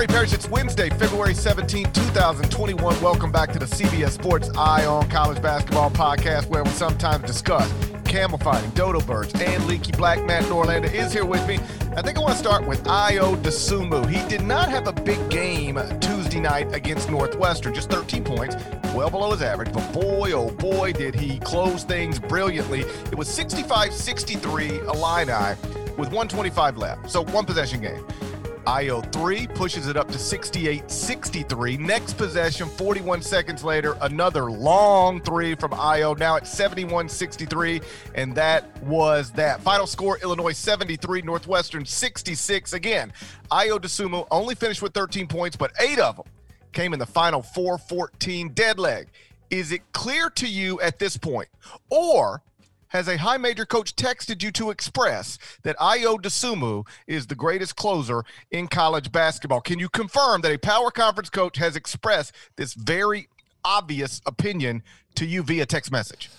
Gary Parrish. It's Wednesday, February 17, 2021. Welcome back to the CBS Sports Eye on College Basketball podcast, where we sometimes discuss camel fighting, dodo birds, and leaky black. Matt Norlander is here with me. I think I want to start with Ayo Dosunmu. He did not have a big game Tuesday night against Northwestern, just 13 points, well below his average. But boy, oh boy, did he close things brilliantly. It was 65 63 Illini with 125 left. So one possession game. Ayo 3 pushes it up to 68 63. Next possession, 41 seconds later, another long three from Ayo. Now at 71 63. And that was that. Final score Illinois 73, Northwestern 66. Again, Ayo Dosunmu only finished with 13 points, but eight of them came in the final 4 14 dead leg. Is it clear to you at this point, or has a high major coach texted you to express that Ayo Dosunmu is the greatest closer in college basketball? Can you confirm that a power conference coach has expressed this very obvious opinion to you via text message?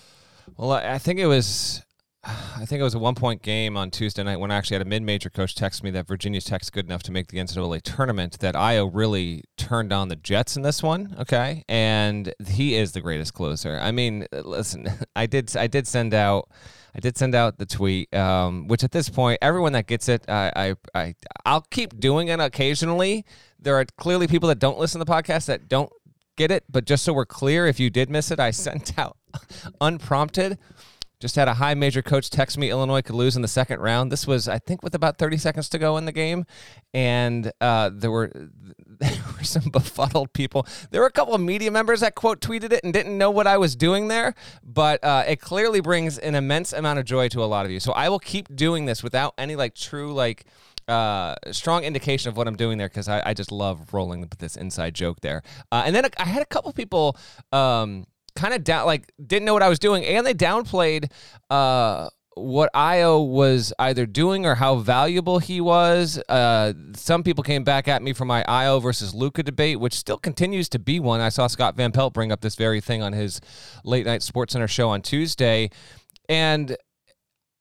Well, I think it was I think it was a one point game on Tuesday night when I actually had a mid major coach text me that Virginia Tech's good enough to make the NCAA tournament that Ayo really turned on the Jets in this one. Okay. And he is the greatest closer. I mean, listen, I did I did send out I did send out the tweet, um, which at this point, everyone that gets it, I, I, I, I'll keep doing it occasionally. There are clearly people that don't listen to the podcast that don't get it, but just so we're clear, if you did miss it, I sent out unprompted just had a high major coach text me Illinois could lose in the second round. This was, I think, with about 30 seconds to go in the game, and uh, there were there were some befuddled people. There were a couple of media members that quote tweeted it and didn't know what I was doing there, but uh, it clearly brings an immense amount of joy to a lot of you. So I will keep doing this without any like true like uh, strong indication of what I'm doing there because I, I, just love rolling with this inside joke there. Uh, and then I had a couple people um, kind of down, like didn't know what I was doing, and they downplayed uh, what Ayo was either doing or how valuable he was. Uh, some people came back at me for my Ayo versus Luka debate, which still continues to be one. I saw Scott Van Pelt bring up this very thing on his late night Sports Center show on Tuesday, and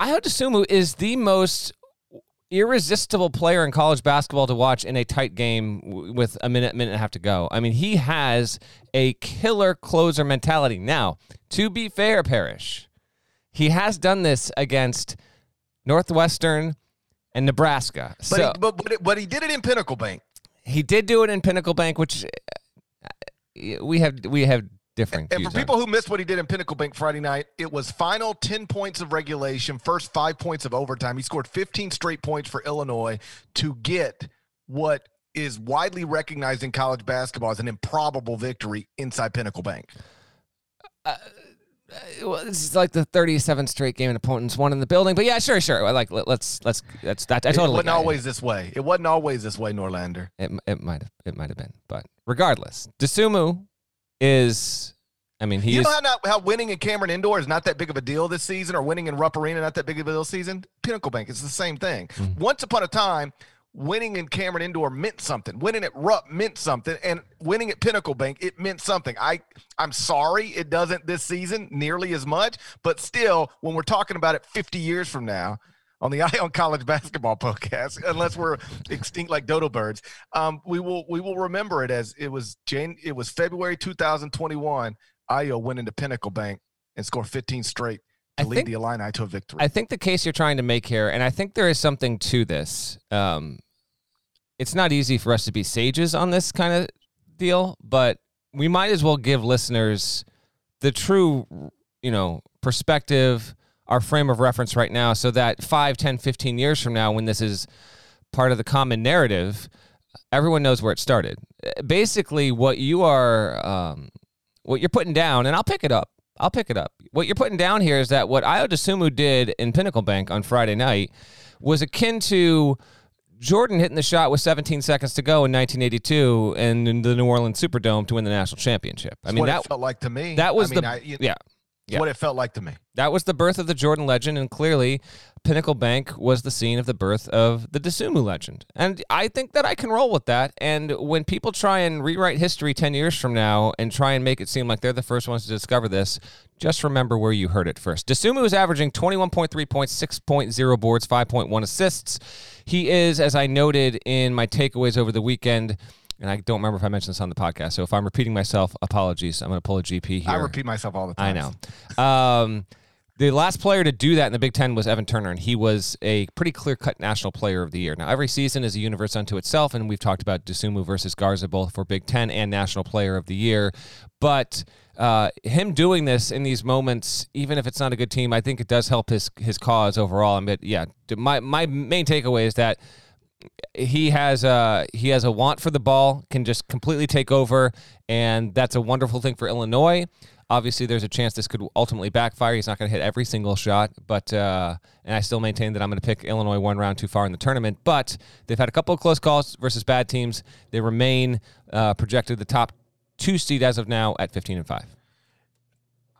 Ayo Dosunmu is the most irresistible player in college basketball to watch in a tight game with a minute, minute and a half to go. I mean, he has a killer closer mentality. Now, to be fair, Parrish, he has done this against Northwestern and Nebraska. But, so, he, but, but, it, but he did it in Pinnacle Bank. He did do it in Pinnacle Bank, which uh, we have we have differing. And for people who missed what he did in Pinnacle Bank Friday night, it was final 10 points of regulation, first five points of overtime. He scored 15 straight points for Illinois to get what is widely recognized in college basketball as an improbable victory inside Pinnacle Bank. Uh, well, this is like the 37th straight game an opponent's won in the building, but yeah, sure, sure. Like let's let's that's that. I totally. It wasn't always this way. It wasn't always this way, Norlander. It it might have it might have been, but regardless, Dosunmu is I mean, he you know how, not, how winning in Cameron Indoor is not that big of a deal this season, or winning in Rupp Arena not that big of a deal season. Pinnacle Bank, it's the same thing. Mm-hmm. Once upon a time, winning in Cameron Indoor meant something. Winning at Rupp meant something, and winning at Pinnacle Bank it meant something. I I'm sorry it doesn't this season nearly as much, but still, when we're talking about it 50 years from now, on the Eye on College Basketball podcast, unless we're extinct like dodo birds. Um, we will we will remember it as it was Jan- it was February 2021. Ayo went into Pinnacle Bank and scored 15 straight to I lead think, the Illini to a victory. I think the case you're trying to make here, and I think there is something to this. Um, it's not easy for us to be sages on this kind of deal, but we might as well give listeners the true, you know, perspective our frame of reference right now so that 5, 10, 15 years from now, when this is part of the common narrative, everyone knows where it started. Basically, what you are, um, what you're putting down, and I'll pick it up. I'll pick it up. What you're putting down here is that what Ayo Dosunmu did in Pinnacle Bank on Friday night was akin to Jordan hitting the shot with 17 seconds to go in 1982 and in the New Orleans Superdome to win the national championship. I mean, that felt like to me. That was I mean, the I, you, yeah. Yeah. What it felt like to me. That was the birth of the Jordan legend, and clearly, Pinnacle Bank was the scene of the birth of the Dosunmu legend. And I think that I can roll with that. And when people try and rewrite history 10 years from now and try and make it seem like they're the first ones to discover this, just remember where you heard it first. Dosunmu is averaging 21.3 points, 6.0 boards, 5.1 assists. He is, as I noted in my takeaways over the weekend, and I don't remember if I mentioned this on the podcast. So if I'm repeating myself, apologies. I'm going to pull a GP here. I repeat myself all the time. I know. Um, the last player to do that in the Big Ten was Evan Turner, and he was a pretty clear cut National Player of the Year. Now, every season is a universe unto itself, and we've talked about Dosunmu versus Garza both for Big Ten and National Player of the Year. But uh, him doing this in these moments, even if it's not a good team, I think it does help his his cause overall. I mean, yeah, my my main takeaway is that he has a he has a want for the ball, can just completely take over, and that's a wonderful thing for Illinois. Obviously, there's a chance this could ultimately backfire. He's not going to hit every single shot, but uh, and I still maintain that I'm going to pick Illinois one round too far in the tournament. But they've had a couple of close calls versus bad teams. They remain uh, projected the top two seed as of now at 15 and five.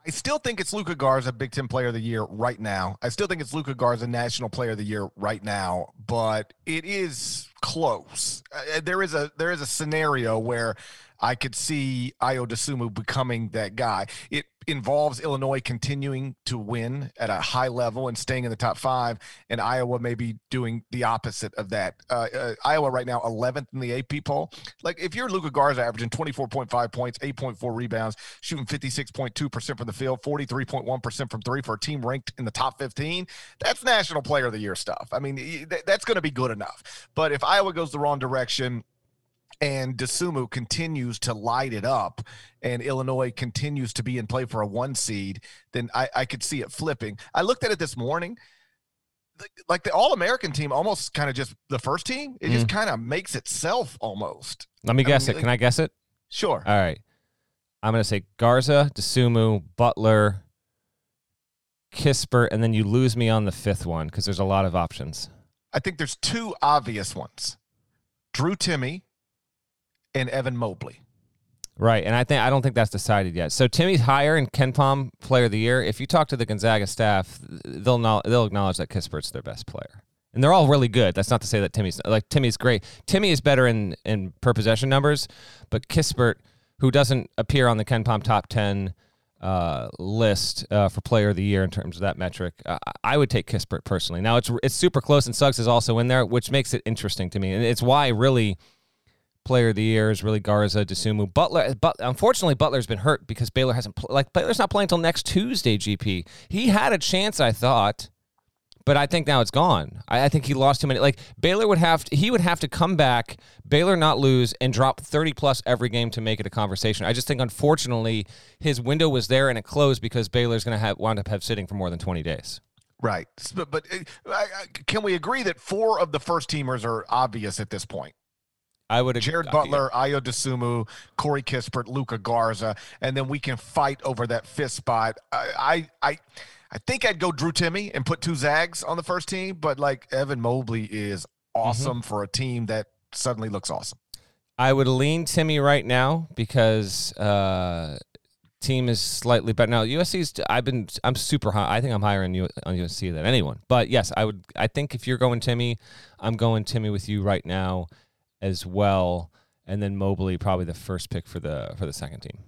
I still think it's Luka Garza Big Ten Player of the Year right now. I still think it's Luka Garza National Player of the Year right now, but it is close. Uh, there is a there is a scenario where I could see Ayo Dosunmu becoming that guy. It involves Illinois continuing to win at a high level and staying in the top five, and Iowa maybe doing the opposite of that. Uh, uh, Iowa right now 11th in the AP poll. Like if you're Luka Garza averaging 24.5 points, 8.4 rebounds, shooting 56.2% from the field, 43.1% from three for a team ranked in the top 15, that's National Player of the Year stuff. I mean, that's going to be good enough. But if Iowa goes the wrong direction, and Dosunmu continues to light it up and Illinois continues to be in play for a one seed, then I, I could see it flipping. I looked at it this morning. Like the All American team, almost kind of just the first team, it mm. just kind of makes itself almost. Let me guess I mean, it. Can I guess it? Sure. All right. I'm going to say Garza, Dosunmu, Butler, Kispert, and then you lose me on the fifth one because there's a lot of options. I think there's two obvious ones Drew Timme and Evan Mobley. Right, and I think I don't think that's decided yet. So Timme's higher in KenPom Player of the Year. If you talk to the Gonzaga staff, they'll know, they'll acknowledge that Kispert's their best player, and they're all really good. That's not to say that Timme's like Timme's great. Timme is better in in per possession numbers, but Kispert, who doesn't appear on the KenPom top ten uh, list uh, for Player of the Year in terms of that metric, uh, I would take Kispert personally. Now it's it's super close, and Suggs is also in there, which makes it interesting to me, and it's why really player of the year is really Garza, Dosunmu. Butler, but unfortunately, Butler's been hurt because Baylor hasn't pl- like Baylor's not playing until next Tuesday. GP, he had a chance, I thought, but I think now it's gone. I, I, think he lost too many. Like Baylor would have, to, he would have to come back, Baylor not lose, and drop thirty plus every game to make it a conversation. I just think unfortunately his window was there and it closed because Baylor's going to have wound up have sitting for more than twenty days. Right, but, but uh, can we agree that four of the first teamers are obvious at this point? I would Jared agree. Butler, Ayo Dosunmu, Corey Kispert, Luka Garza, and then we can fight over that fifth spot. I, I, I, I think I'd go Drew Timme and put two Zags on the first team, but like Evan Mobley is awesome mm-hmm. for a team that suddenly looks awesome. I would lean Timme right now because uh, team is slightly better now. USC's I've been I'm super high. I think I'm higher on, U, on USC than anyone. But yes, I would. I think if you're going Timme, I'm going Timme with you right now as well, and then Mobley probably the first pick for the for the second team.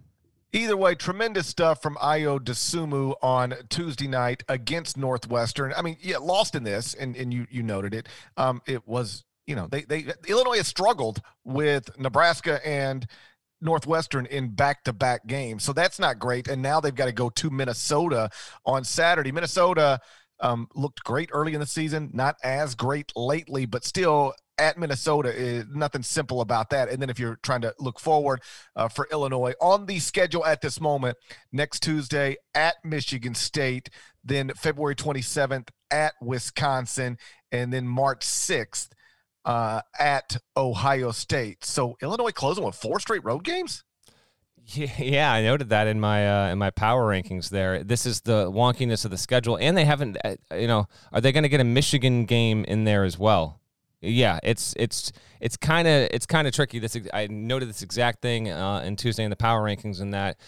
Either way, tremendous stuff from Ayo Dosunmu on Tuesday night against Northwestern. I mean, yeah, lost in this, and, and you you noted it. Um, it was you know they they Illinois has struggled with Nebraska and Northwestern in back to back games, so that's not great. And now they've got to go to Minnesota on Saturday. Minnesota um, looked great early in the season, not as great lately, but still at Minnesota is nothing simple about that. And then if you're trying to look forward uh, for Illinois on the schedule at this moment, next Tuesday at Michigan State, then February 27th at Wisconsin, and then March 6th uh, at Ohio State. So Illinois closing with four straight road games. Yeah, I noted that in my uh, in my power rankings. There, this is the wonkiness of the schedule, and they haven't. Uh, you know, are they going to get a Michigan game in there as well? Yeah, it's it's it's kind of it's kind of tricky. This I noted this exact thing uh, in Tuesday in the power rankings, and that,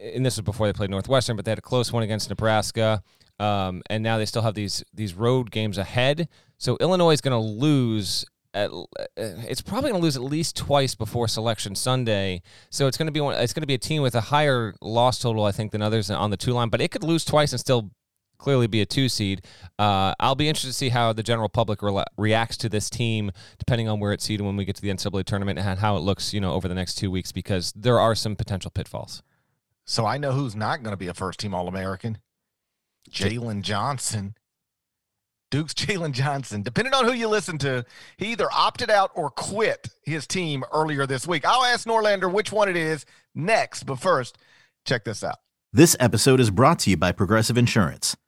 and this was before they played Northwestern, but they had a close one against Nebraska, um, and now they still have these these road games ahead. So Illinois is going to lose at, uh, it's probably going to lose at least twice before Selection Sunday. So it's going to be one, it's going to be a team with a higher loss total, I think, than others on the two line. But it could lose twice and still clearly be a two seed. Uh, I'll be interested to see how the general public re- reacts to this team, depending on where it's seeded when we get to the NCAA tournament and how it looks, you know, over the next two weeks, because there are some potential pitfalls. So I know who's not going to be a first team All American. Jalen Johnson. Duke's Jalen Johnson, depending on who you listen to, he either opted out or quit his team earlier this week. I'll ask Norlander which one it is next, but first, check this out. This episode is brought to you by Progressive Insurance.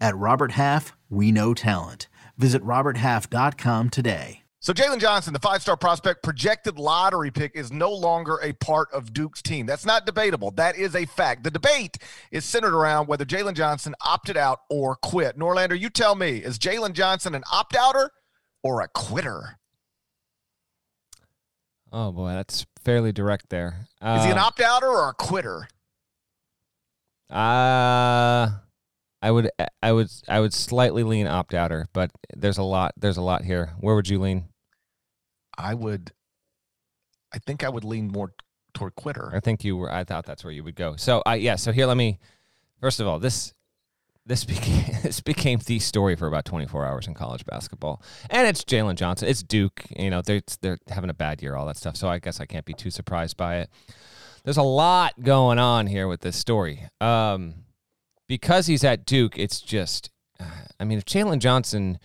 At Robert Half, we know talent. Visit RobertHalf.com today. So Jalen Johnson, the five-star prospect, projected lottery pick, is no longer a part of Duke's team. That's not debatable. That is a fact. The debate is centered around whether Jalen Johnson opted out or quit. Norlander, you tell me, is Jalen Johnson an opt-outer or a quitter? Oh boy, that's fairly direct there. Uh, is he an uh, opt-outer or a quitter? Uh I would I would I would slightly lean opt outer, but there's a lot there's a lot here. Where would you lean? I would I think I would lean more toward quitter. I think you were I thought that's where you would go. So I yeah, so here let me first of all, this this became this became the story for about 24 hours in college basketball. And it's Jalen Johnson. It's Duke. You know, they're they're having a bad year, all that stuff. So I guess I can't be too surprised by it. There's a lot going on here with this story. Um because he's at Duke, it's just, I mean, if Jalen Johnson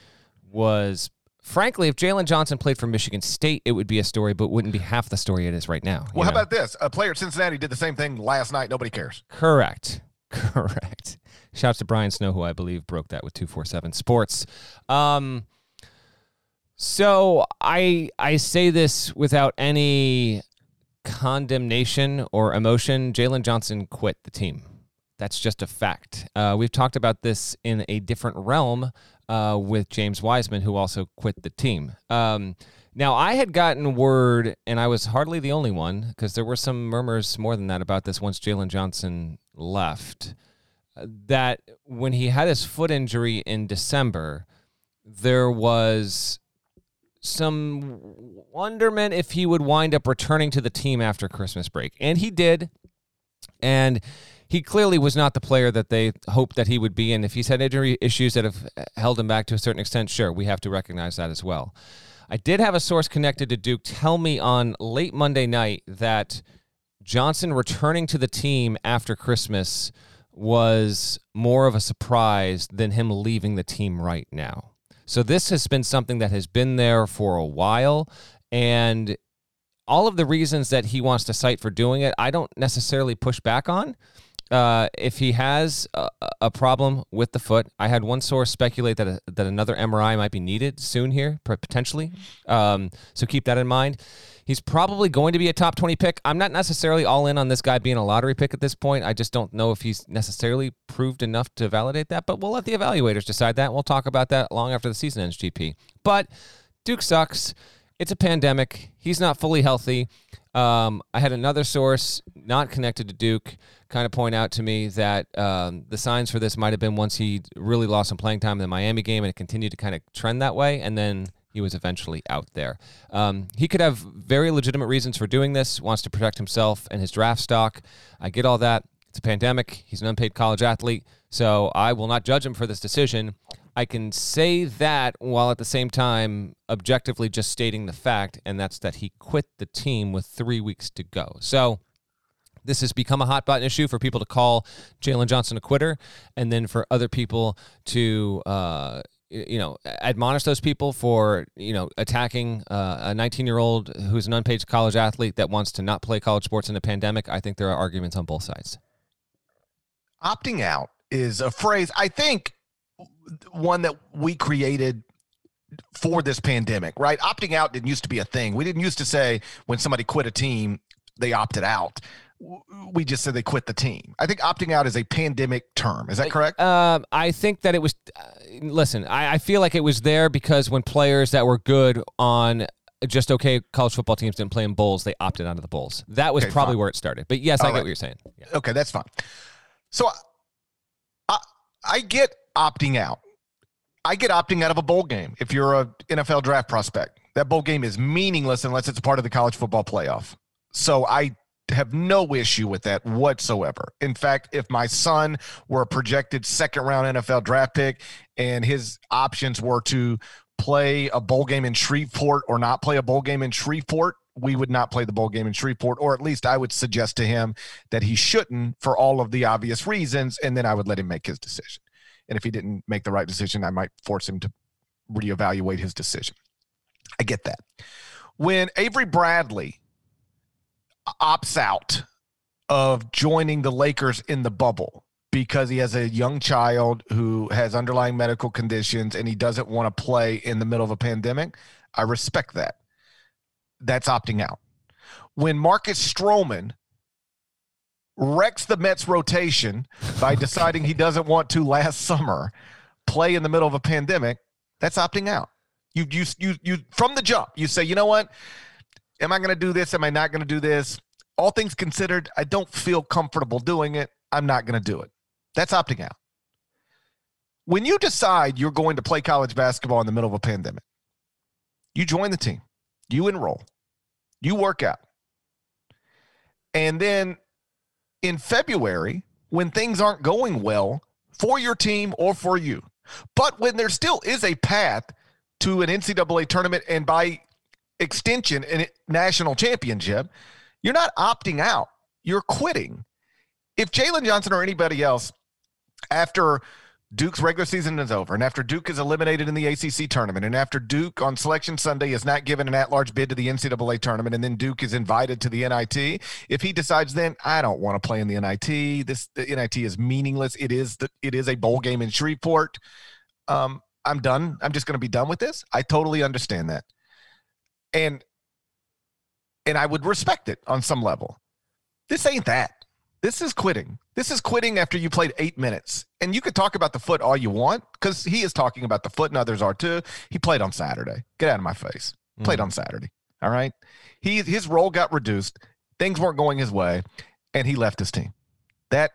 was, frankly, if Jalen Johnson played for Michigan State, it would be a story, but wouldn't be half the story it is right now. Well, how know? about this? A player at Cincinnati did the same thing last night. Nobody cares. Correct. Correct. Shouts to Brian Snow, who I believe broke that with 247 Sports. Um, so I I say this without any condemnation or emotion. Jalen Johnson quit the team. That's just a fact. Uh, we've talked about this in a different realm uh, with James Wiseman, who also quit the team. Um, now, I had gotten word, and I was hardly the only one, because there were some murmurs more than that about this once Jalen Johnson left, that when he had his foot injury in December, there was some wonderment if he would wind up returning to the team after Christmas break. And he did. And he clearly was not the player that they hoped that he would be. And if he's had injury issues that have held him back to a certain extent, sure, we have to recognize that as well. I did have a source connected to Duke tell me on late Monday night that Johnson returning to the team after Christmas was more of a surprise than him leaving the team right now. So this has been something that has been there for a while. And all of the reasons that he wants to cite for doing it, I don't necessarily push back on. Uh, if he has a, a, problem with the foot, I had one source speculate that a, that another MRI might be needed soon here, potentially. Um, so keep that in mind. He's probably going to be a top 20 pick. I'm not necessarily all in on this guy being a lottery pick at this point. I just don't know if he's necessarily proved enough to validate that, but we'll let the evaluators decide that. We'll talk about that long after the season ends, GP. But Duke sucks. it's a pandemic. He's not fully healthy. Um, I had another source not connected to Duke kind of point out to me that um, the signs for this might have been once he really lost some playing time in the Miami game and it continued to kind of trend that way. And then he was eventually out there. Um, he could have very legitimate reasons for doing this, wants to protect himself and his draft stock. I get all that. It's a pandemic. He's an unpaid college athlete. So I will not judge him for this decision. I can say that while at the same time objectively just stating the fact, and that's that he quit the team with three weeks to go. So this has become a hot button issue for people to call Jalen Johnson a quitter, and then for other people to, uh, you know, admonish those people for, you know, attacking uh, a 19 year old who's an unpaid college athlete that wants to not play college sports in a pandemic. I think there are arguments on both sides. Opting out is a phrase I think one that we created for this pandemic, right? Opting out didn't used to be a thing. We didn't used to say when somebody quit a team, they opted out. We just said they quit the team. I think opting out is a pandemic term. Is that correct? Uh, I think that it was. Uh, listen, I, I feel like it was there because when players that were good on just okay college football teams didn't play in bowls, they opted out of the bowls. That was okay, probably fine. where it started. But yes, All I right. get what you're saying. Yeah. Okay, that's fine. So I, I get opting out. I get opting out of a bowl game if you're a NFL draft prospect. That bowl game is meaningless unless it's part of the college football playoff. So I have no issue with that whatsoever. In fact, if my son were a projected second round NFL draft pick and his options were to play a bowl game in Shreveport or not play a bowl game in Shreveport, we would not play the bowl game in Shreveport, or at least I would suggest to him that he shouldn't for all of the obvious reasons, and then I would let him make his decision. And if he didn't make the right decision, I might force him to reevaluate his decision. I get that. When Avery Bradley opts out of joining the Lakers in the bubble because he has a young child who has underlying medical conditions and he doesn't want to play in the middle of a pandemic, I respect that. That's opting out. When Marcus Stroman wrecks the Mets rotation by deciding he doesn't want to last summer play in the middle of a pandemic, that's opting out. You you you you from the jump, you say, you know what? Am I going to do this? Am I not going to do this? All things considered, I don't feel comfortable doing it. I'm not going to do it. That's opting out. When you decide you're going to play college basketball in the middle of a pandemic, you join the team, you enroll, you work out. And then in February when things aren't going well for your team or for you. But when there still is a path to an NCAA tournament and by extension, a national championship, you're not opting out, you're quitting. If Jalen Johnson or anybody else, after Duke's regular season is over, and after Duke is eliminated in the ACC tournament, and after Duke on Selection Sunday is not given an at-large bid to the NCAA tournament, and then Duke is invited to the NIT, if he decides then I don't want to play in the NIT, this the NIT is meaningless. It is the it is a bowl game in Shreveport. Um, I'm done. I'm just going to be done with this. I totally understand that, and and I would respect it on some level. This ain't that. This is quitting. This is quitting after you played eight minutes. And you could talk about the foot all you want because he is talking about the foot and others are too. He played on Saturday. Get out of my face. Mm. Played on Saturday. All right. He his role got reduced. Things weren't going his way, and he left his team. That,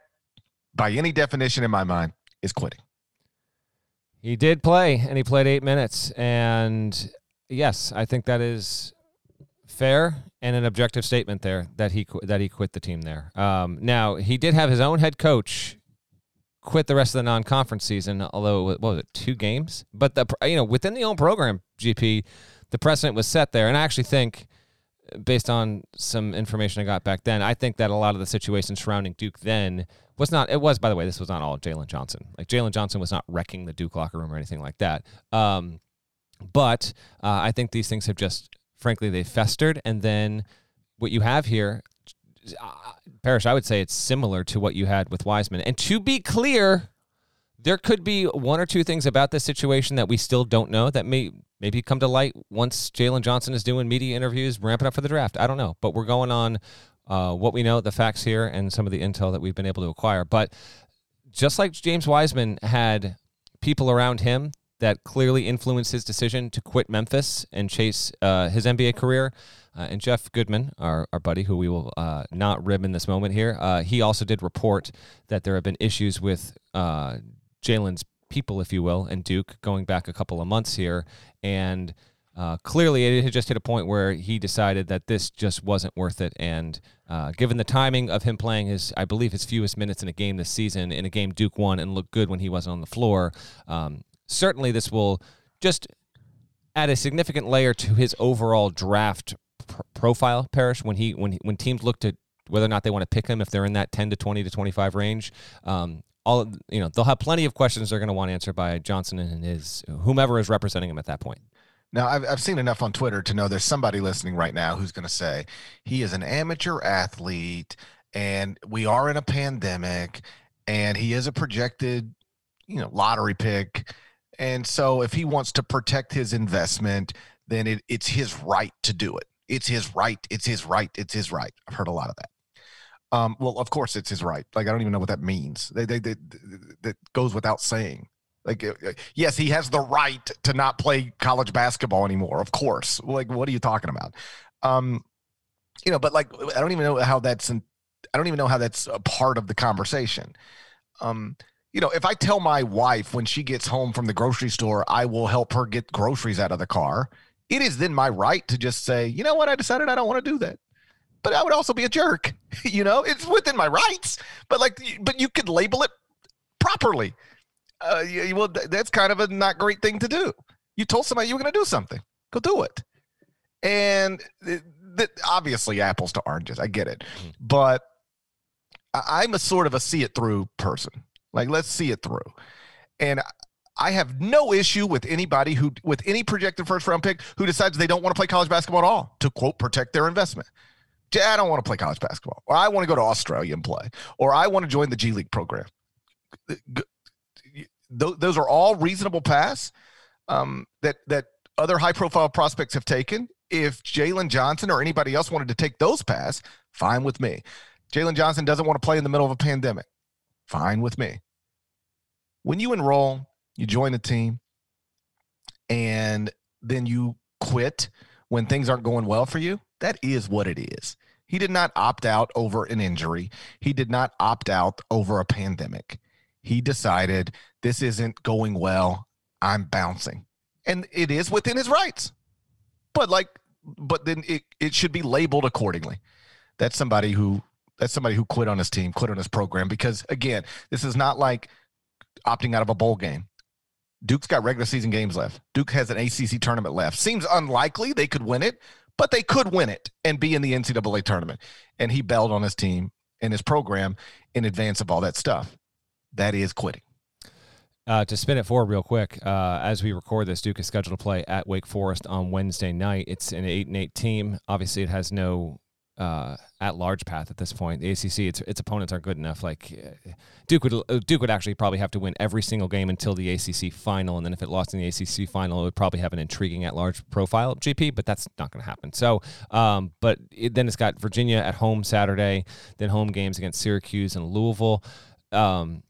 by any definition in my mind, is quitting. He did play, and he played eight minutes. And yes, I think that is fair and an objective statement there that he that he quit the team there. Um, now he did have his own head coach quit the rest of the non-conference season, although what was it two games? But the you know within the own program, GP, the precedent was set there, and I actually think. Based on some information I got back then, I think that a lot of the situation surrounding Duke then was not. It was, by the way, this was not all Jalen Johnson. Like Jalen Johnson was not wrecking the Duke locker room or anything like that. Um, but uh, I think these things have just frankly, they festered. And then what you have here, uh, Parrish, I would say it's similar to what you had with Wiseman. And to be clear, there could be one or two things about this situation that we still don't know that may maybe come to light once Jalen Johnson is doing media interviews, ramping up for the draft. I don't know, but we're going on uh, what we know, the facts here, and some of the intel that we've been able to acquire. But just like James Wiseman had people around him that clearly influenced his decision to quit Memphis and chase uh, his NBA career. Uh, and Jeff Goodman, our, our buddy, who we will uh, not rib in this moment here, uh, he also did report that there have been issues with uh, Jalen's people, if you will, and Duke going back a couple of months here. And uh, clearly, it had just hit a point where he decided that this just wasn't worth it. And given the timing of him playing his, I believe, his fewest minutes in a game this season, in a game Duke won and looked good when he wasn't on the floor, um, certainly this will just add a significant layer to his overall draft pr- profile, Parrish. When he when when teams look to whether or not they want to pick him, if they're in that ten to twenty to twenty five range, um, all you know, they'll have plenty of questions they're going to want answered by Johnson and his whomever is representing him at that point. Now, I've, I've seen enough on Twitter to know there's somebody listening right now who's going to say he is an amateur athlete and we are in a pandemic and he is a projected, you know, lottery pick. And so if he wants to protect his investment, then it, it's his right to do it. It's his right. It's his right. It's his right. I've heard a lot of that. Um, well, of course, it's his right. Like I don't even know what that means. They, they, they, that goes without saying. Like, uh, uh, yes, he has the right to not play college basketball anymore. Of course. Like, what are you talking about? Um, you know, but like, I don't even know how that's. In, I don't even know how that's a part of the conversation. Um, you know, if I tell my wife when she gets home from the grocery store, I will help her get groceries out of the car. It is then my right to just say, you know what, I decided I don't want to do that but I would also be a jerk. you know, it's within my rights. But like, but you could label it properly. Uh, you, well, that's kind of a not great thing to do. You told somebody you were going to do something. Go do it. And it, that obviously apples to oranges. I get it, mm-hmm. but I'm a sort of a see it through person. Like, let's see it through. And I have no issue with anybody who, with any projected first round pick who decides they don't want to play college basketball at all to quote protect their investment. I don't want to play college basketball, or I want to go to Australia and play, or I want to join the G League program. Those are all reasonable paths um, that that other high profile prospects have taken. If Jalen Johnson or anybody else wanted to take those paths, fine with me. Jalen Johnson doesn't want to play in the middle of a pandemic. Fine with me. When you enroll, you join a team, and then you quit when things aren't going well for you, that is what it is. He did not opt out over an injury. He did not opt out over a pandemic. He decided this isn't going well. I'm bouncing. And it is within his rights. But like but then it, it should be labeled accordingly. That's somebody who that's somebody who quit on his team, quit on his program because again, this is not like opting out of a bowl game. Duke's got regular season games left. Duke has an ACC tournament left. Seems unlikely they could win it, but they could win it and be in the NCAA tournament. And he bailed on his team and his program in advance of all that stuff. That is quitting. Uh, to spin it forward real quick, uh, as we record this, Duke is scheduled to play at Wake Forest on Wednesday night. It's an eight and eight team. Obviously, it has no uh, at large path at this point. The ACC, its its opponents aren't good enough. Like uh, Duke would uh, Duke would actually probably have to win every single game until the ACC final, and then if it lost in the ACC final, it would probably have an intriguing at large profile GP. But that's not going to happen. So, um, but it, then it's got Virginia at home Saturday, then home games against Syracuse and Louisville. Um,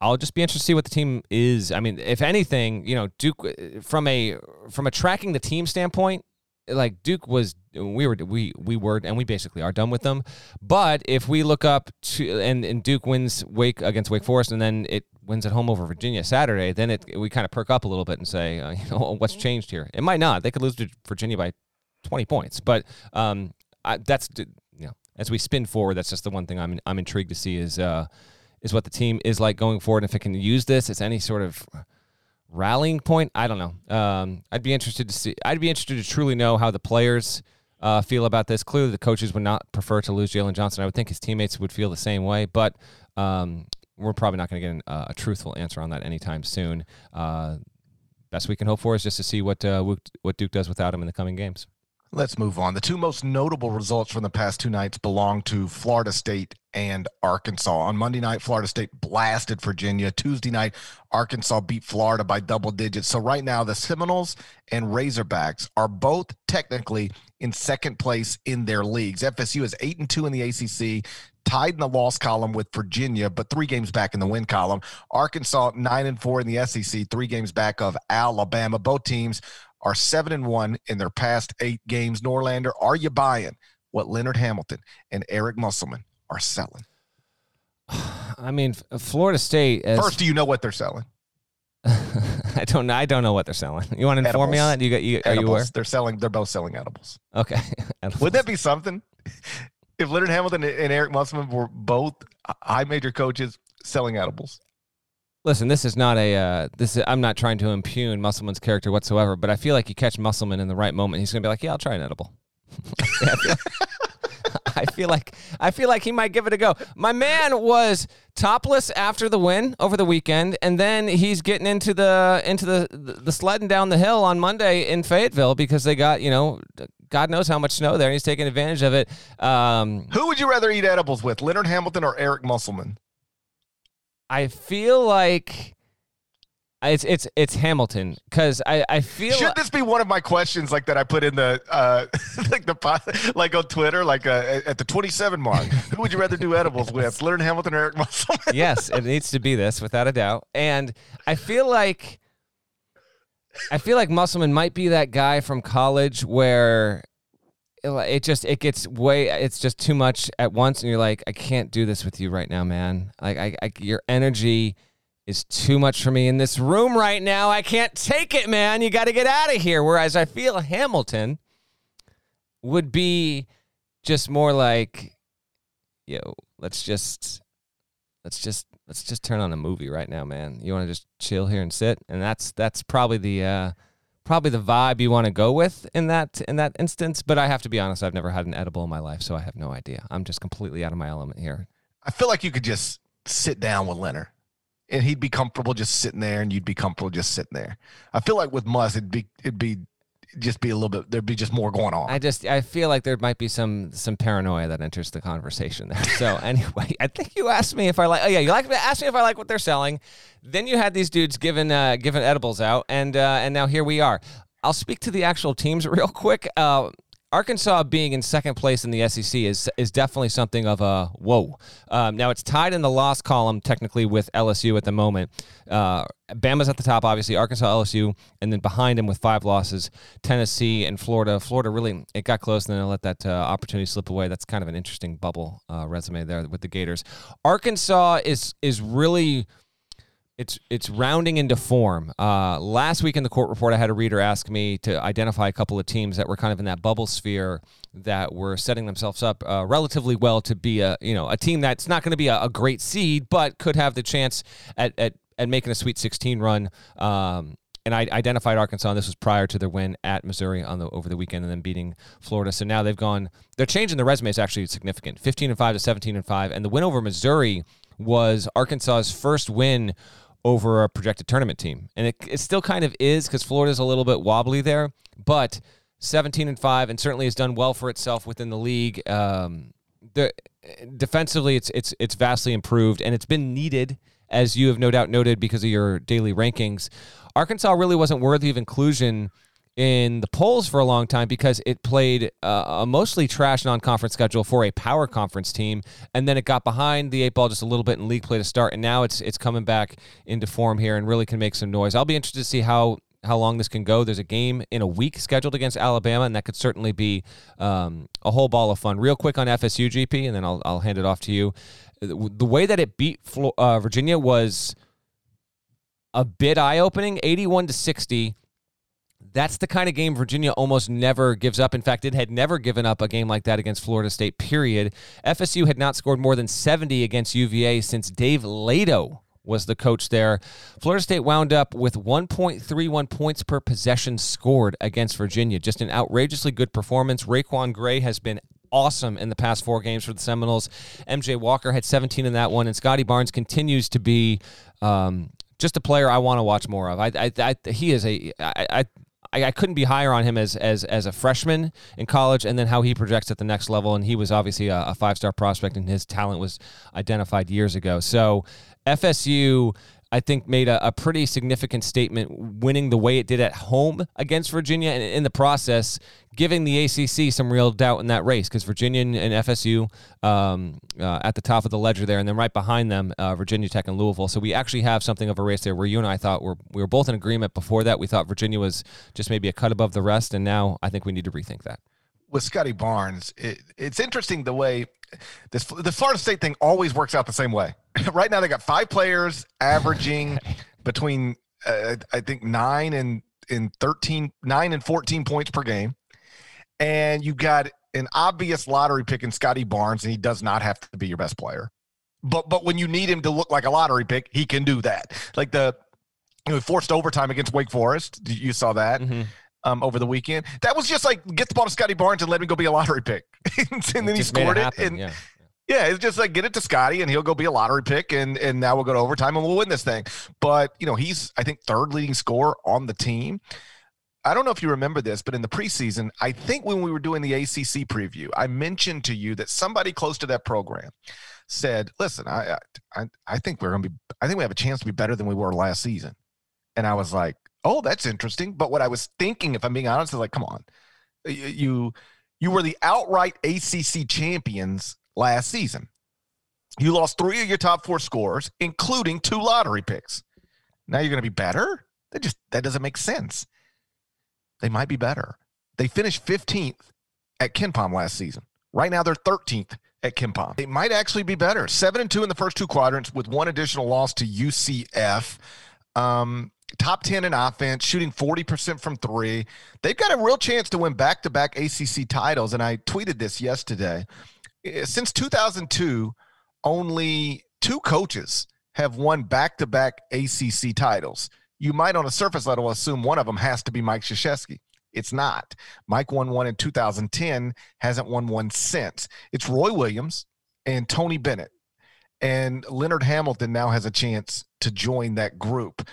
I'll just be interested to see what the team is. I mean, if anything, you know, Duke uh, from a from a tracking the team standpoint, like Duke was we were we we were and we basically are done with them. But if we look up to and, and Duke wins Wake against Wake Forest and then it wins at home over Virginia Saturday, then it we kind of perk up a little bit and say, uh, you know, what's changed here? It might not. They could lose to Virginia by 20 points, but um, I, that's you know, as we spin forward, that's just the one thing I'm I'm intrigued to see is uh is what the team is like going forward. And if it can use this as any sort of rallying point. I don't know. Um, I'd be interested to see. I'd be interested to truly know how the players uh, feel about this. Clearly, the coaches would not prefer to lose Jalen Johnson. I would think his teammates would feel the same way, but um, we're probably not going to get an, uh, a truthful answer on that anytime soon. Uh, best we can hope for is just to see what uh, what Duke does without him in the coming games. Let's move on. The two most notable results from the past two nights belong to Florida State and Arkansas. On Monday night, Florida State blasted Virginia. Tuesday night, Arkansas beat Florida by double digits. So right now, the Seminoles and Razorbacks are both technically in second place in their leagues. FSU is eight and two in the ACC, tied in the loss column with Virginia, but three games back in the win column. Arkansas nine and four in the SEC, three games back of Alabama. Both teams are seven and one in their past eight games. Norlander, are you buying what Leonard Hamilton and Eric Musselman are selling? I mean, Florida State. As, First, do you know what they're selling? I don't know. I don't know what they're selling. You want to inform edibles. me on that? You got you? Are you aware? They're selling. They're both selling edibles. Okay. Wouldn't that be something? If Leonard Hamilton and Eric Musselman were both uh, high major coaches selling edibles. Listen, this is not a uh, this. Is, I'm not trying to impugn Musselman's character whatsoever, but I feel like you catch Musselman in the right moment, he's gonna be like, "Yeah, I'll try an edible." I feel like I feel like he might give it a go. My man was topless after the win over the weekend, and then he's getting into the into the the sledding down the hill on Monday in Fayetteville because they got you know God knows how much snow there, and he's taking advantage of it. Um, Who would you rather eat edibles with, Leonard Hamilton or Eric Musselman? I feel like it's it's it's Hamilton because I I feel should this be one of my questions like that I put in the uh like the like on Twitter like uh, at the 27 mark? Who would you rather do edibles with Leonard Hamilton or Eric Musselman? Yes it needs to be this without a doubt. And I feel like I feel like Musselman might be that guy from college where it just it gets way it's just too much at once and you're like i can't do this with you right now man. Like I, I, your energy is too much for me in this room right now. I can't take it man. You got to get out of here. Whereas i feel hamilton would be just more like yo let's just let's just let's just turn on a movie right now man. You want to just chill here and sit? And that's that's probably the uh probably the vibe you want to go with in that in that instance. But I have to be honest, I've never had an edible in my life, so I have no idea. I'm just completely out of my element here. I feel like you could just sit down with Leonard and he'd be comfortable just sitting there and you'd be comfortable just sitting there. I feel like with Muss it'd be it'd be just be a little bit there'd be just more going on. I just I feel like there might be some some paranoia that enters the conversation there. So anyway, I think you asked me if I like oh yeah, you like asked me if I like what they're selling. Then you had these dudes giving uh giving edibles out and uh and now here we are. I'll speak to the actual teams real quick. Uh Arkansas being in second place in the SEC is is definitely something of a whoa. Um, now it's tied in the loss column technically with LSU at the moment. Uh, Bama's at the top, obviously. Arkansas, LSU, and then behind him with five losses, Tennessee and Florida. Florida really it got close, and then let that uh, opportunity slip away. That's kind of an interesting bubble uh, resume there with the Gators. Arkansas is is really it's it's rounding into form. Uh, last week in the court report, I had a reader ask me to identify a couple of teams that were kind of in that bubble sphere that were setting themselves up uh, relatively well to be a you know a team that's not going to be a, a, great seed, but could have the chance at at, at making a Sweet 16 run. Um, and I identified Arkansas. And this was prior to their win at Missouri on the over the weekend, and then beating Florida. So now they've gone. They're changing the resume is actually significant. 15 and five to 17 and five, and the win over Missouri was Arkansas's first win over a projected tournament team. And it, it still kind of is because Florida's a little bit wobbly there, but 17 and 5 and certainly has done well for itself within the league. Um, the, defensively, it's, it's, it's vastly improved and it's been needed, as you have no doubt noted because of your daily rankings. Arkansas really wasn't worthy of inclusion in the polls for a long time because it played uh, a mostly trash non-conference schedule for a power conference team, and then it got behind the eight ball just a little bit in league play to start, and now it's it's coming back into form here and really can make some noise. I'll be interested to see how how long this can go. There's a game in a week scheduled against Alabama, and that could certainly be um, a whole ball of fun. Real quick on FSU GP, and then I'll I'll hand it off to you. The way that it beat uh, Virginia was a bit eye opening, 81 to 60 that's the kind of game Virginia almost never gives up. In fact, it had never given up a game like that against Florida State, period. FSU had not scored more than 70 against UVA since Dave Leitao was the coach there. Florida State wound up with 1.31 points per possession scored against Virginia. Just an outrageously good performance. RaiQuan Gray has been awesome in the past four games for the Seminoles. MJ Walker had 17 in that one, and Scottie Barnes continues to be um, just a player I want to watch more of. I, I, I he is a I, I I, I, couldn't be higher on him as as as a freshman in college, and then how he projects at the next level. And he was obviously a, a five star prospect, and his talent was identified years ago. So FSU I think, made a, a, pretty significant statement winning the way it did at home against Virginia, and in the process, giving the ACC some real doubt in that race because Virginia and FSU um, uh, at the top of the ledger there, and then right behind them, uh, Virginia Tech and Louisville. So we actually have something of a race there where you and I thought we're, we were both in agreement before that. We thought Virginia was just maybe a cut above the rest, and now I think we need to rethink that. With Scottie Barnes, it, it's interesting the way this the Florida State thing always works out the same way. right now they got five players averaging between uh, I think nine and in 13, nine and 14 points per game. And you got an obvious lottery pick in Scottie Barnes, and he does not have to be your best player. But but when you need him to look like a lottery pick, he can do that. Like the you know, forced overtime against Wake Forest. You saw that. Mm-hmm. Um, over the weekend, that was just like get the ball to Scottie Barnes and let him go be a lottery pick, and then he scored it. it and yeah. Yeah, it's just like get it to Scottie and he'll go be a lottery pick and and now we'll go to overtime and we'll win this thing. But you know, he's I think third leading scorer on the team. I don't know if you remember this, but in the preseason, I think when we were doing the ACC preview, I mentioned to you that somebody close to that program said, "Listen, I I, I think we're going to be I think we have a chance to be better than we were last season." And I was like, "Oh, that's interesting." But what I was thinking, if I'm being honest, is like, "Come on. You you were the outright ACC champions last season. You lost three of your top four scores, including two lottery picks. Now you're going to be better? That just that doesn't make sense. They might be better. They finished 15th at KenPom last season. Right now they're 13th at KenPom. They might actually be better. Seven and two in the first two quadrants with one additional loss to UCF. Um, top 10 in offense, shooting 40% from three. They've got a real chance to win back to back ACC titles. And I tweeted this yesterday. Eh, since 2002, only two coaches have won back to back ACC titles. You might, on a surface level, assume one of them has to be Mike Krzyzewski. It's not. Mike won one in 2010, hasn't won one since. It's Roy Williams and Tony Bennett. And Leonard Hamilton now has a chance to join that group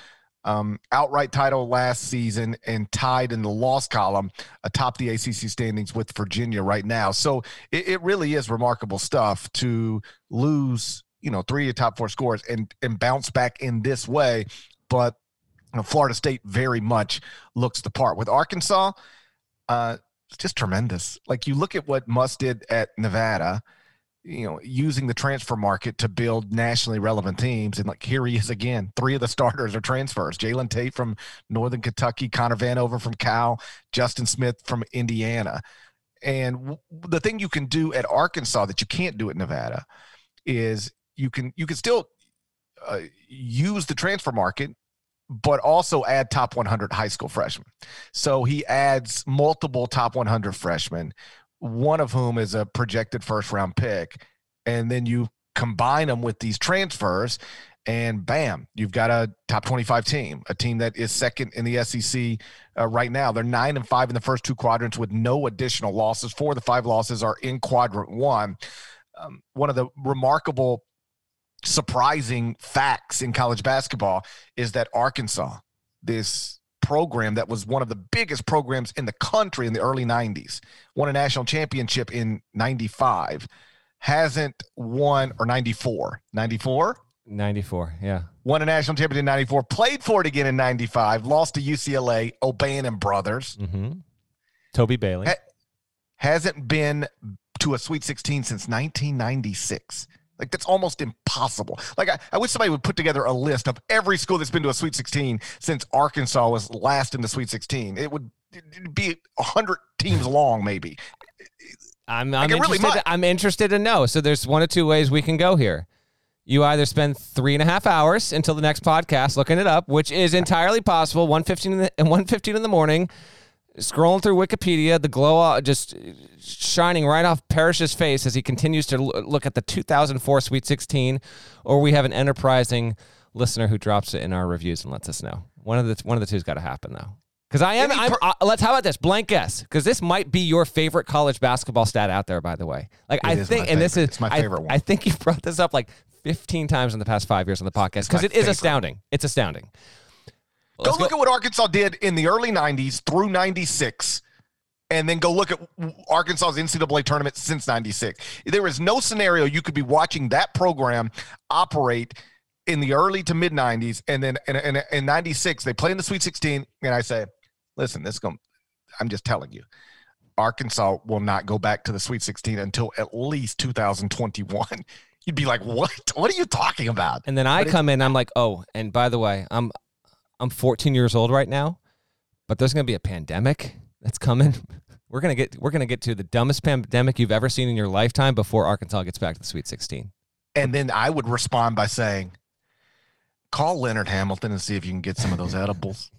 um, outright title last season and tied in the loss column atop the ACC standings with Virginia right now. So it, it really is remarkable stuff to lose, you know, three of top four scores and and bounce back in this way. But you know, Florida State very much looks the part. With Arkansas, uh, it's just tremendous. Like you look at what Muss did at Nevada you know, using the transfer market to build nationally relevant teams. And like here he is again. Three of the starters are transfers. Jalen Tate from Northern Kentucky, Connor Vanover from Cal, Justin Smith from Indiana. And the thing you can do at Arkansas that you can't do at Nevada is you can you can still uh, use the transfer market but also add top 100 high school freshmen. So he adds multiple top 100 freshmen one of whom is a projected first round pick, and then you combine them with these transfers, and bam, you've got a top 25 team, a team that is second in the SEC uh, right now. They're nine and five in the first two quadrants with no additional losses. Four of the five losses are in quadrant one. Um, one of the remarkable, surprising facts in college basketball is that Arkansas, this program that was one of the biggest programs in the country in the early 90s, won a national championship in 95, hasn't won, or 94, 94? 94, yeah. Won a national championship in 94, played for it again in 95, lost to UCLA, O'Bannon brothers. Mm-hmm. Toby Bailey. Ha- hasn't been to a Sweet 16 since 1996. Like that's almost impossible. Like I, I wish somebody would put together a list of every school that's been to a Sweet 16 since Arkansas was last in the Sweet 16. It would be hundred teams long, maybe. I'm I'm like interested. Really I'm interested to know. So there's one of two ways we can go here. You either spend three and a half hours until the next podcast looking it up, which is entirely possible. 1.15 in the, 1.15 in the morning scrolling through Wikipedia, the glow just shining right off Parrish's face as he continues to look at the 2004 Sweet 16, or we have an enterprising listener who drops it in our reviews and lets us know. One of the one of the two's got to happen though. Because I am, I'm, uh, let's how about this blank guess? Because this might be your favorite college basketball stat out there. By the way, like it I think, and this is it's my favorite I, one. I think you brought this up like 15 times in the past five years on the podcast because it is favorite. astounding. It's astounding. Go look at what Arkansas did in the early 90s through 96 and then go look at Arkansas's NCAA tournament since 96. There is no scenario you could be watching that program operate in the early to mid 90s. And then in, in, in 96, they play in the Sweet 16. And I say, listen, this is going I'm just telling you, Arkansas will not go back to the Sweet 16 until at least 2021. You'd be like, what? What are you talking about? And then I but come in, I'm like, oh, and by the way, I'm I'm 14 years old right now, but there's going to be a pandemic that's coming. We're gonna get we're gonna get to the dumbest pandemic you've ever seen in your lifetime before Arkansas gets back to the Sweet 16. And then I would respond by saying, "Call Leonard Hamilton and see if you can get some of those edibles."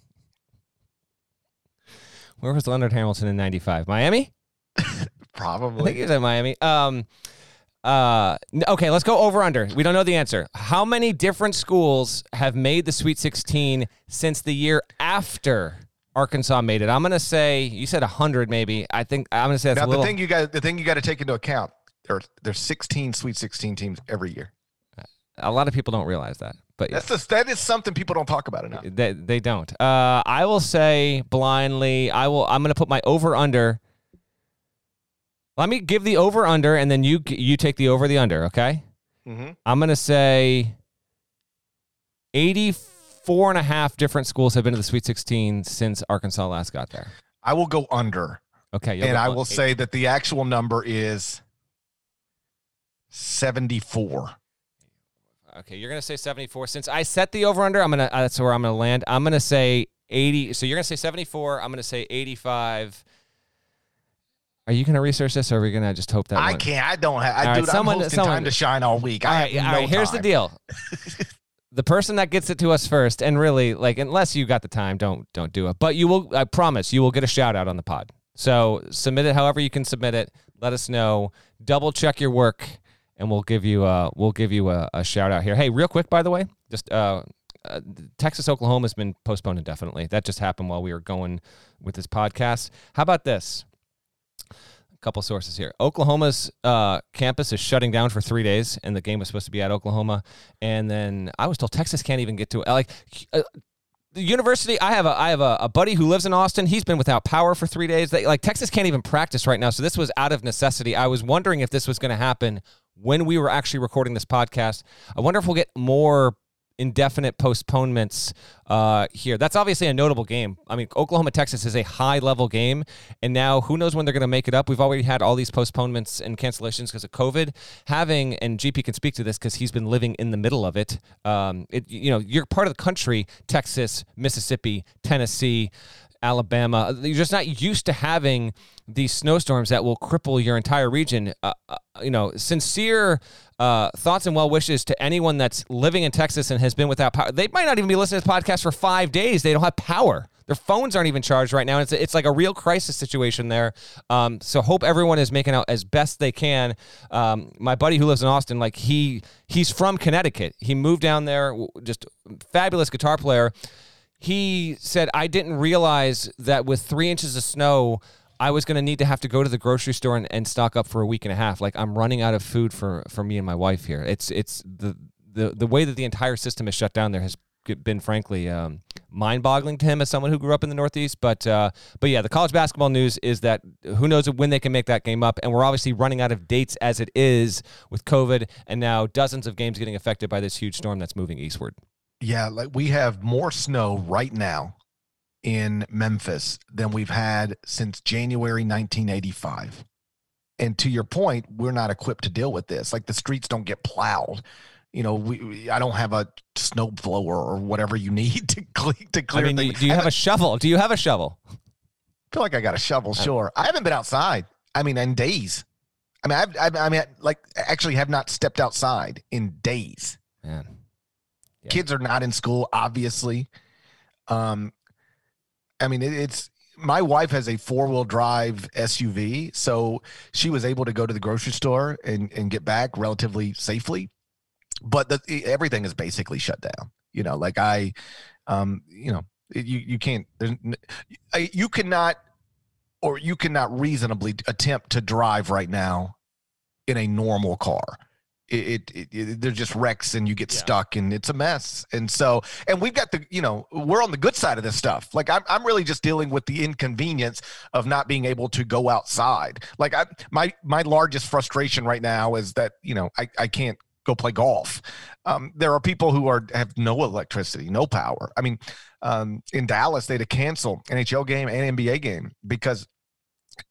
Where was Leonard Hamilton in '95? Miami? Probably. I think he was at Miami. Um, uh, okay, let's go over under. We don't know the answer. How many different schools have made the Sweet 16 since the year after Arkansas made it. I'm going to say you said 100 maybe. I think I'm going to say that's now, a little. The thing you got the thing you got to take into account there there's 16 Sweet 16 teams every year. A lot of people don't realize that, but that's the, that is something people don't talk about enough. They they don't. Uh, I will say blindly. I will. I'm going to put my over under. Let me give the over under, and then you you take the over the under. Okay. Mm-hmm. I'm going to say 84 four and a half different schools have been to the Sweet 16 since Arkansas last got there. I will go under. Okay. And I will eight. say that the actual number is 74. Okay, you're going to say 74. Since I set the over under, I'm uh, that's where I'm going to land. I'm going to say 80. So you're going to say 74, I'm going to say 85. Are you going to research this, or are we going to just hope that? I one? can't. I don't have. I, right, dude, someone, I'm hosting someone, time to shine all week. All right, all right. No here's the deal. the person that gets it to us first, and really, like, unless you got the time, don't don't do it. But you will, I promise, you will get a shout out on the pod. So submit it however you can submit it. Let us know. Double check your work, and we'll give you a we'll give you a, a shout out here. Hey, real quick, by the way, just uh, uh, Texas Oklahoma has been postponed indefinitely. That just happened while we were going with this podcast. How about this? Couple sources here. Oklahoma's uh, campus is shutting down for three days, and the game was supposed to be at Oklahoma. And then I was told Texas can't even get to it. Like uh, the university, I have a I have a, a, buddy who lives in Austin. He's been without power for three days. They, like Texas can't even practice right now. So this was out of necessity. I was wondering if this was going to happen when we were actually recording this podcast. I wonder if we'll get more indefinite postponements uh, here. That's obviously a notable game. I mean, Oklahoma Texas is a high level game, and now who knows when they're going to make it up. We've already had all these postponements and cancellations because of COVID. Having and GP can speak to this because he's been living in the middle of it. Um, it you know, you're part of the country: Texas, Mississippi, Tennessee. Alabama. You're just not used to having these snowstorms that will cripple your entire region. Uh, uh, you know, sincere uh, thoughts and well wishes to anyone that's living in Texas and has been without power. They might not even be listening to this podcast for five days. They don't have power. Their phones aren't even charged right now. It's it's like a real crisis situation there. Um, so hope everyone is making out as best they can. Um, my buddy who lives in Austin, like he he's from Connecticut. He moved down there. Just fabulous guitar player he said, I didn't realize that with three inches of snow, I was going to need to have to go to the grocery store and, and stock up for a week and a half. Like I'm running out of food for, for me and my wife here. It's, it's the, the, the way that the entire system is shut down there has been frankly um, mind-boggling to him as someone who grew up in the Northeast. But uh, but yeah, the college basketball news is that who knows when they can make that game up, and we're obviously running out of dates as it is with COVID, and now dozens of games getting affected by this huge storm that's moving eastward. Yeah, like we have more snow right now in Memphis than we've had since January 1985. And to your point, we're not equipped to deal with this. Like the streets don't get plowed. You know, we, we I don't have a snow blower or whatever you need to clean to clear. I mean, do you have a shovel? Do you have a shovel? I feel like I got a shovel. Uh, sure, I haven't been outside. I mean, in days. I mean, I've, I've I mean, like actually have not stepped outside in days. Man. Yeah. Kids are not in school, obviously. Um, I mean, it, it's my wife has a four wheel drive SUV, so she was able to go to the grocery store and, and get back relatively safely. But the, everything is basically shut down. You know, like I, um, you know, you you can't. You cannot, or you cannot reasonably attempt to drive right now in a normal car it, it, it, they're just wrecks and you get yeah. stuck and it's a mess. And so, and we've got the, you know, we're on the good side of this stuff. Like I'm, I'm really just dealing with the inconvenience of not being able to go outside. Like I, my, my largest frustration right now is that, you know, I, I can't go play golf. Um, there are people who are, have no electricity, no power. I mean, um, in Dallas, they had to cancel NHL game and NBA game because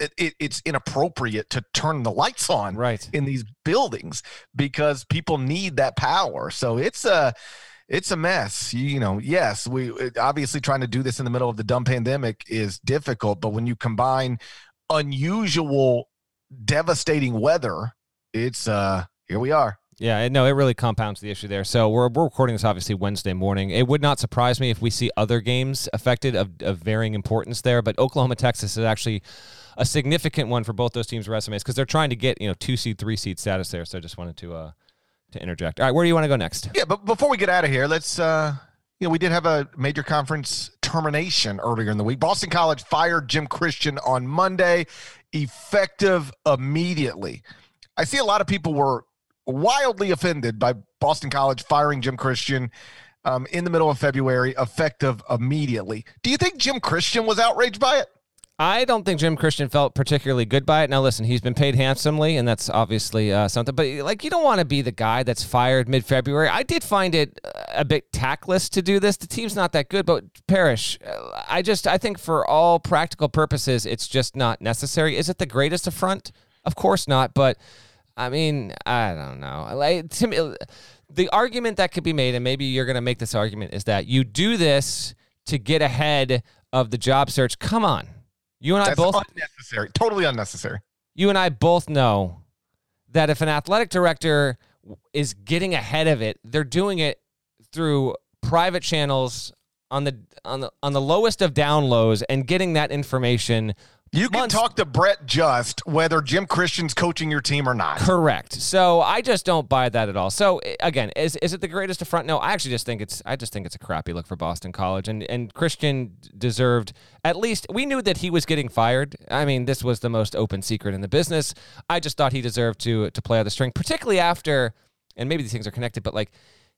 it, it, it's inappropriate to turn the lights on right. in these buildings because people need that power. So it's a it's a mess. You, you know, yes, we obviously trying to do this in the middle of the dumb pandemic is difficult, but when you combine unusual devastating weather, it's uh here we are. Yeah, no, it really compounds the issue there. So we're, we're recording this obviously Wednesday morning. It would not surprise me if we see other games affected of, of varying importance there, but Oklahoma Texas is actually a significant one for both those teams' resumes because they're trying to get you know two seed, three seed status there. So I just wanted to uh, to interject. All right, where do you want to go next? Yeah, but before we get out of here, let's. Uh, you know, we did have a major conference termination earlier in the week. Boston College fired Jim Christian on Monday, effective immediately. I see a lot of people were wildly offended by Boston College firing Jim Christian um, in the middle of February, effective immediately. Do you think Jim Christian was outraged by it? I don't think Jim Christian felt particularly good by it. Now, listen, he's been paid handsomely, and that's obviously uh, something. But like, you don't want to be the guy that's fired mid-February. I did find it uh, a bit tactless to do this. The team's not that good, but Parrish, uh, I just I think for all practical purposes, it's just not necessary. Is it the greatest affront? Of course not. But I mean, I don't know. Like to me, the argument that could be made, and maybe you're going to make this argument, is that you do this to get ahead of the job search. Come on you and That's I both unnecessary, totally unnecessary. You and I both know that if an athletic director is getting ahead of it, they're doing it through private channels on the on the on the lowest of down lows and getting that information you can months. talk to Brett Just whether Jim Christian's coaching your team or not. Correct. So I just don't buy that at all. So again, is is it the greatest affront? No, I actually just think it's I just think it's a crappy look for Boston College and and Christian deserved at least we knew that he was getting fired. I mean, this was the most open secret in the business. I just thought he deserved to to play out the string, particularly after and maybe these things are connected, but like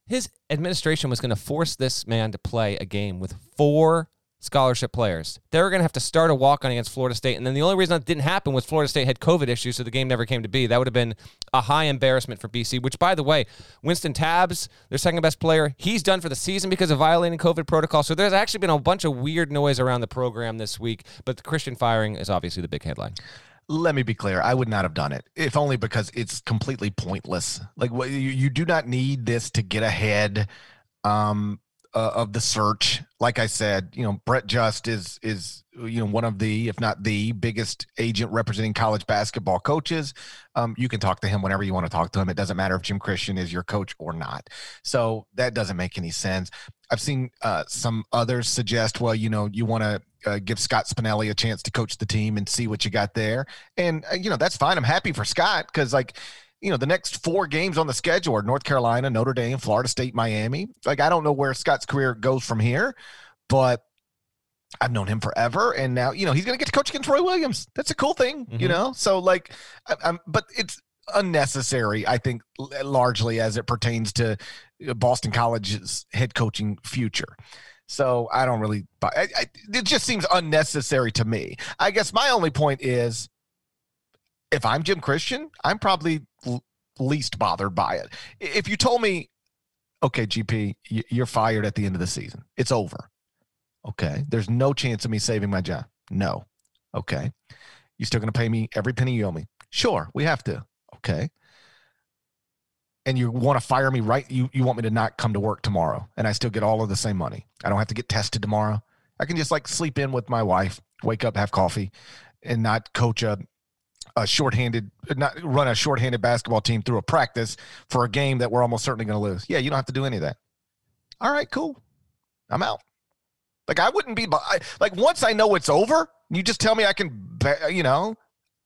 his administration was going to force this man to play a game with four scholarship players. They were going to have to start a walk on against Florida State. And then the only reason that didn't happen was Florida State had COVID issues, so the game never came to be. That would have been a high embarrassment for BC, which, by the way, Wynston Tabbs, their second best player, he's done for the season because of violating COVID protocol. So there's actually been a bunch of weird noise around the program this week, but the Christian firing is obviously the big headline. Let me be clear. I would not have done it, if only because it's completely pointless. Like, you, you do not need this to get ahead. Um, uh, of the search. Like I said, you know, Brett Just is is you know one of the, if not the biggest agent representing college basketball coaches. Um, you can talk to him whenever you want to talk to him. It doesn't matter if Jim Christian is your coach or not. So that doesn't make any sense. I've seen uh, some others suggest, well, you know, you want to uh, give Scott Spinelli a chance to coach the team and see what you got there, and uh, you know that's fine. I'm happy for Scott because like you know, the next four games on the schedule are North Carolina, Notre Dame, Florida State, Miami. Like, I don't know where Scott's career goes from here, but I've known him forever. And now, you know, he's going to get to coach against Roy Williams. That's a cool thing, mm-hmm. you know? So, like, I, I'm, but it's unnecessary, I think, largely as it pertains to uh, Boston College's head coaching future. So I don't really, I, I, it just seems unnecessary to me. I guess my only point is if I'm Jim Christian, I'm probably l- least bothered by it. If you told me, okay, GP, you're fired at the end of the season, it's over. Okay. There's no chance of me saving my job. No. Okay. You still going to pay me every penny you owe me? Sure. We have to. Okay. And you want to fire me right? You, you want me to not come to work tomorrow and I still get all of the same money. I don't have to get tested tomorrow. I can just like sleep in with my wife, wake up, have coffee, and not coach a a shorthanded, not run a shorthanded basketball team through a practice for a game that we're almost certainly going to lose. Yeah, you don't have to do any of that. All right, cool. I'm out. Like I wouldn't be like once I know it's over, you just tell me I can, you know,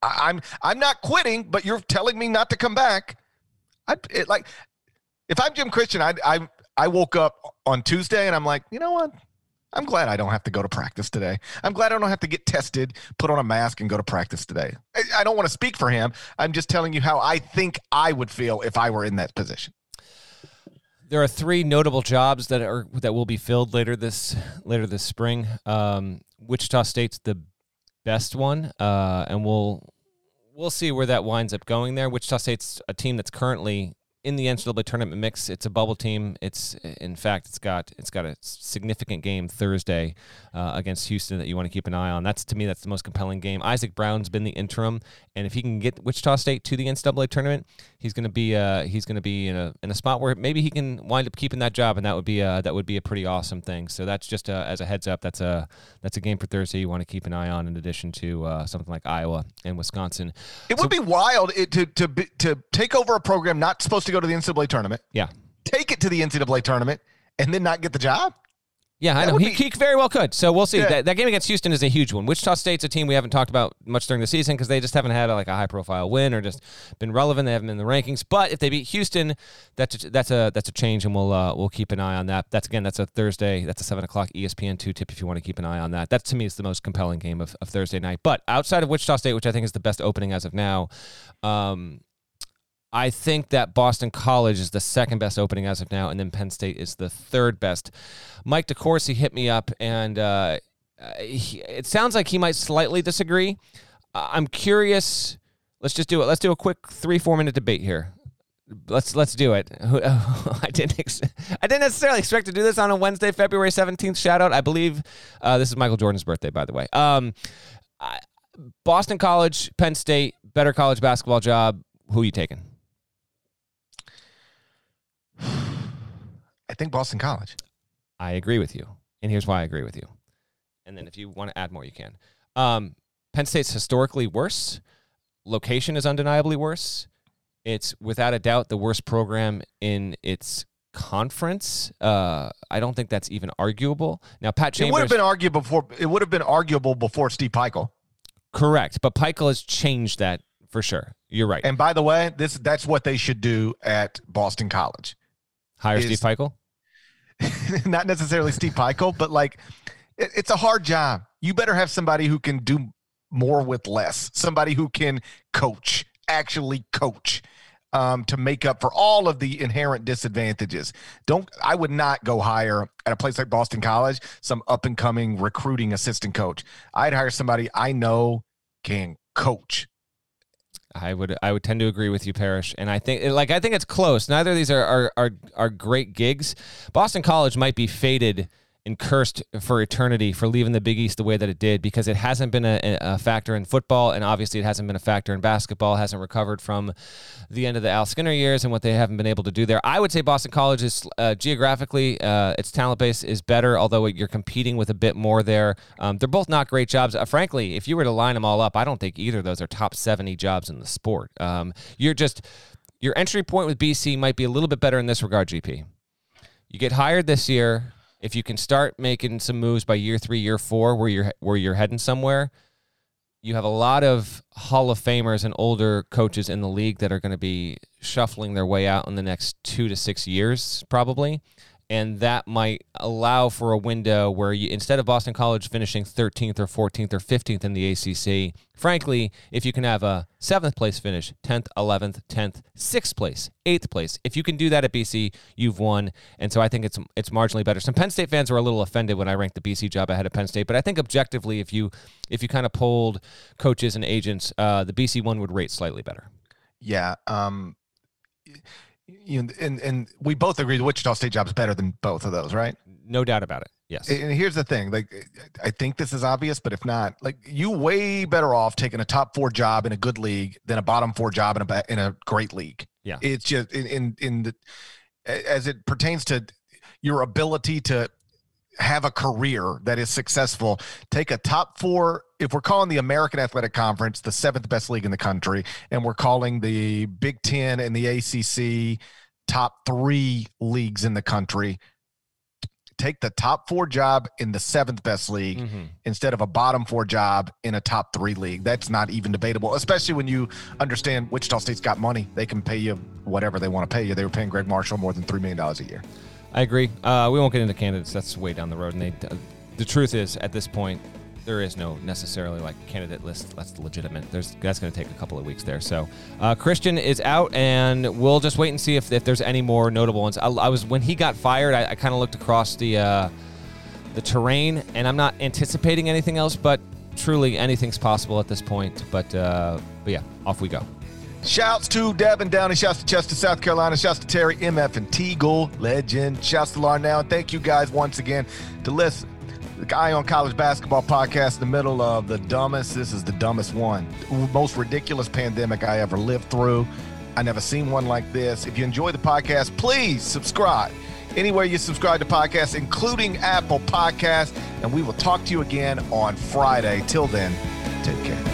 I, am I'm, I'm not quitting, but you're telling me not to come back. I it, like if I'm Jim Christian, I I I woke up on Tuesday and I'm like, you know what? I'm glad I don't have to go to practice today. I'm glad I don't have to get tested, put on a mask, and go to practice today. I, I don't want to speak for him. I'm just telling you how I think I would feel if I were in that position. There are three notable jobs that are that will be filled later this later this spring. Um, Wichita State's the best one, uh, and we'll we'll see where that winds up going. There, Wichita State's a team that's currently in the NCAA tournament mix. It's a bubble team. It's in fact, it's got it's got a significant game Thursday uh, against Houston that you want to keep an eye on. That's to me that's the most compelling game. Isaac Brown's been the interim, and if he can get Wichita State to the NCAA tournament, he's going to be uh, he's going to be in a in a spot where maybe he can wind up keeping that job, and that would be uh, that would be a pretty awesome thing. So that's just uh, as a heads up. That's a that's a game for Thursday you want to keep an eye on in addition to uh, something like Iowa and Wisconsin. It so, would be wild it, to to to take over a program not supposed to go to the NCAA tournament. Yeah. Take it to the NCAA tournament and then not get the job. Yeah, I know. He, be... he very well could. So we'll see. Yeah. That, that game against Houston is a huge one. Wichita State's a team we haven't talked about much during the season because they just haven't had a, like a high profile win or just been relevant. They haven't been in the rankings. But if they beat Houston, that's a, that's a that's a change, and we'll uh, we'll keep an eye on that. That's again, that's a Thursday. That's a seven o'clock ESPN two tip if you want to keep an eye on that. That to me is the most compelling game of, of Thursday night. But outside of Wichita State, which I think is the best opening as of now, um, I think that Boston College is the second best opening as of now, and then Penn State is the third best. Mike DeCourcy hit me up, and uh, he, it sounds like he might slightly disagree. Uh, I'm curious. Let's just do it. Let's do a quick three four minute debate here. Let's let's do it. I didn't ex- I didn't necessarily expect to do this on a Wednesday, February seventeenth. Shout out! I believe uh, this is Michael Jordan's birthday, by the way. Um, I, Boston College, Penn State, better college basketball job. Who are you taking? I think Boston College. I agree with you. And here's why I agree with you. And then if you want to add more, you can. Um, Penn State's historically worse. Location is undeniably worse. It's without a doubt the worst program in its conference. Uh, I don't think that's even arguable. Now, Pat Chambers. It would have been arguable before. It would have been arguable before Steve Pikiell. Correct, but Pikiell has changed that for sure. You're right. And by the way, this that's what they should do at Boston College. Hire is, Steve Pikiell? not necessarily Steve Pikiell, but like it, it's a hard job. You better have somebody who can do more with less, somebody who can coach, actually coach. Um, to make up for all of the inherent disadvantages. Don't I would not go hire at a place like Boston College some up and coming recruiting assistant coach. I'd hire somebody I know can coach. I would I would tend to agree with you, Parrish, and I think like I think it's close. Neither of these are are are, are great gigs. Boston College might be faded and cursed for eternity for leaving the Big East the way that it did because it hasn't been a, a, factor in football and obviously it hasn't been a factor in basketball. Hasn't recovered from the end of the Al Skinner years and what they haven't been able to do there. I would say Boston College is uh, geographically uh, its talent base is better, although you're competing with a bit more there. Um, they're both not great jobs. Uh, frankly, if you were to line them all up, I don't think either of those are top 70 jobs in the sport. Um, you're just your entry point with BC might be a little bit better in this regard, GP. You get hired this year if you can start making some moves by year three, year four, where you're where you're heading somewhere, you have a lot of Hall of Famers and older coaches in the league that are going to be shuffling their way out in the next two to six years, probably and that might allow for a window where you instead of Boston College finishing 13th or 14th or 15th in the ACC, frankly, if you can have a 7th place finish, 10th, 11th, 10th, 6th place, 8th place, if you can do that at BC, you've won. And so I think it's it's marginally better. Some Penn State fans were a little offended when I ranked the BC job ahead of Penn State, but I think objectively if you if you kind of polled coaches and agents, uh, the BC one would rate slightly better. Yeah, um you know, and and we both agree the Wichita State job is better than both of those, right? No doubt about it. Yes. And here's the thing, like I think this is obvious, but if not, like you way better off taking a top four job in a good league than a bottom four job in a in a great league. Yeah. It's just in in, in the as it pertains to your ability to have a career that is successful, take a top four. If we're calling the American Athletic Conference the seventh best league in the country, and we're calling the Big Ten and the ACC top three leagues in the country, take the top four job in the seventh best league mm-hmm. instead of a bottom four job in a top three league. That's not even debatable, especially when you understand Wichita State's got money. They can pay you whatever they want to pay you. They were paying Gregg Marshall more than $3 million a year. I agree. Uh, we won't get into candidates. That's way down the road, and they the truth is, at this point, there is no necessarily like candidate list that's legitimate. There's that's going to take a couple of weeks there. So uh, Christian is out, and we'll just wait and see if, if there's any more notable ones. I, I was when he got fired, I, I kind of looked across the uh, the terrain, and I'm not anticipating anything else, but truly anything's possible at this point. But uh, but yeah, off we go. Shouts to Devin Downey. Shouts to Chester, South Carolina. Shouts to Terry MF and Teagle, legend. Shouts to Larnell. Thank you guys once again to listen. The on College Basketball podcast in the middle of the dumbest. This is the dumbest one. Most ridiculous pandemic I ever lived through. I never seen one like this. If you enjoy the podcast, please subscribe anywhere you subscribe to podcasts, including Apple Podcasts. And we will talk to you again on Friday. Till then, take care.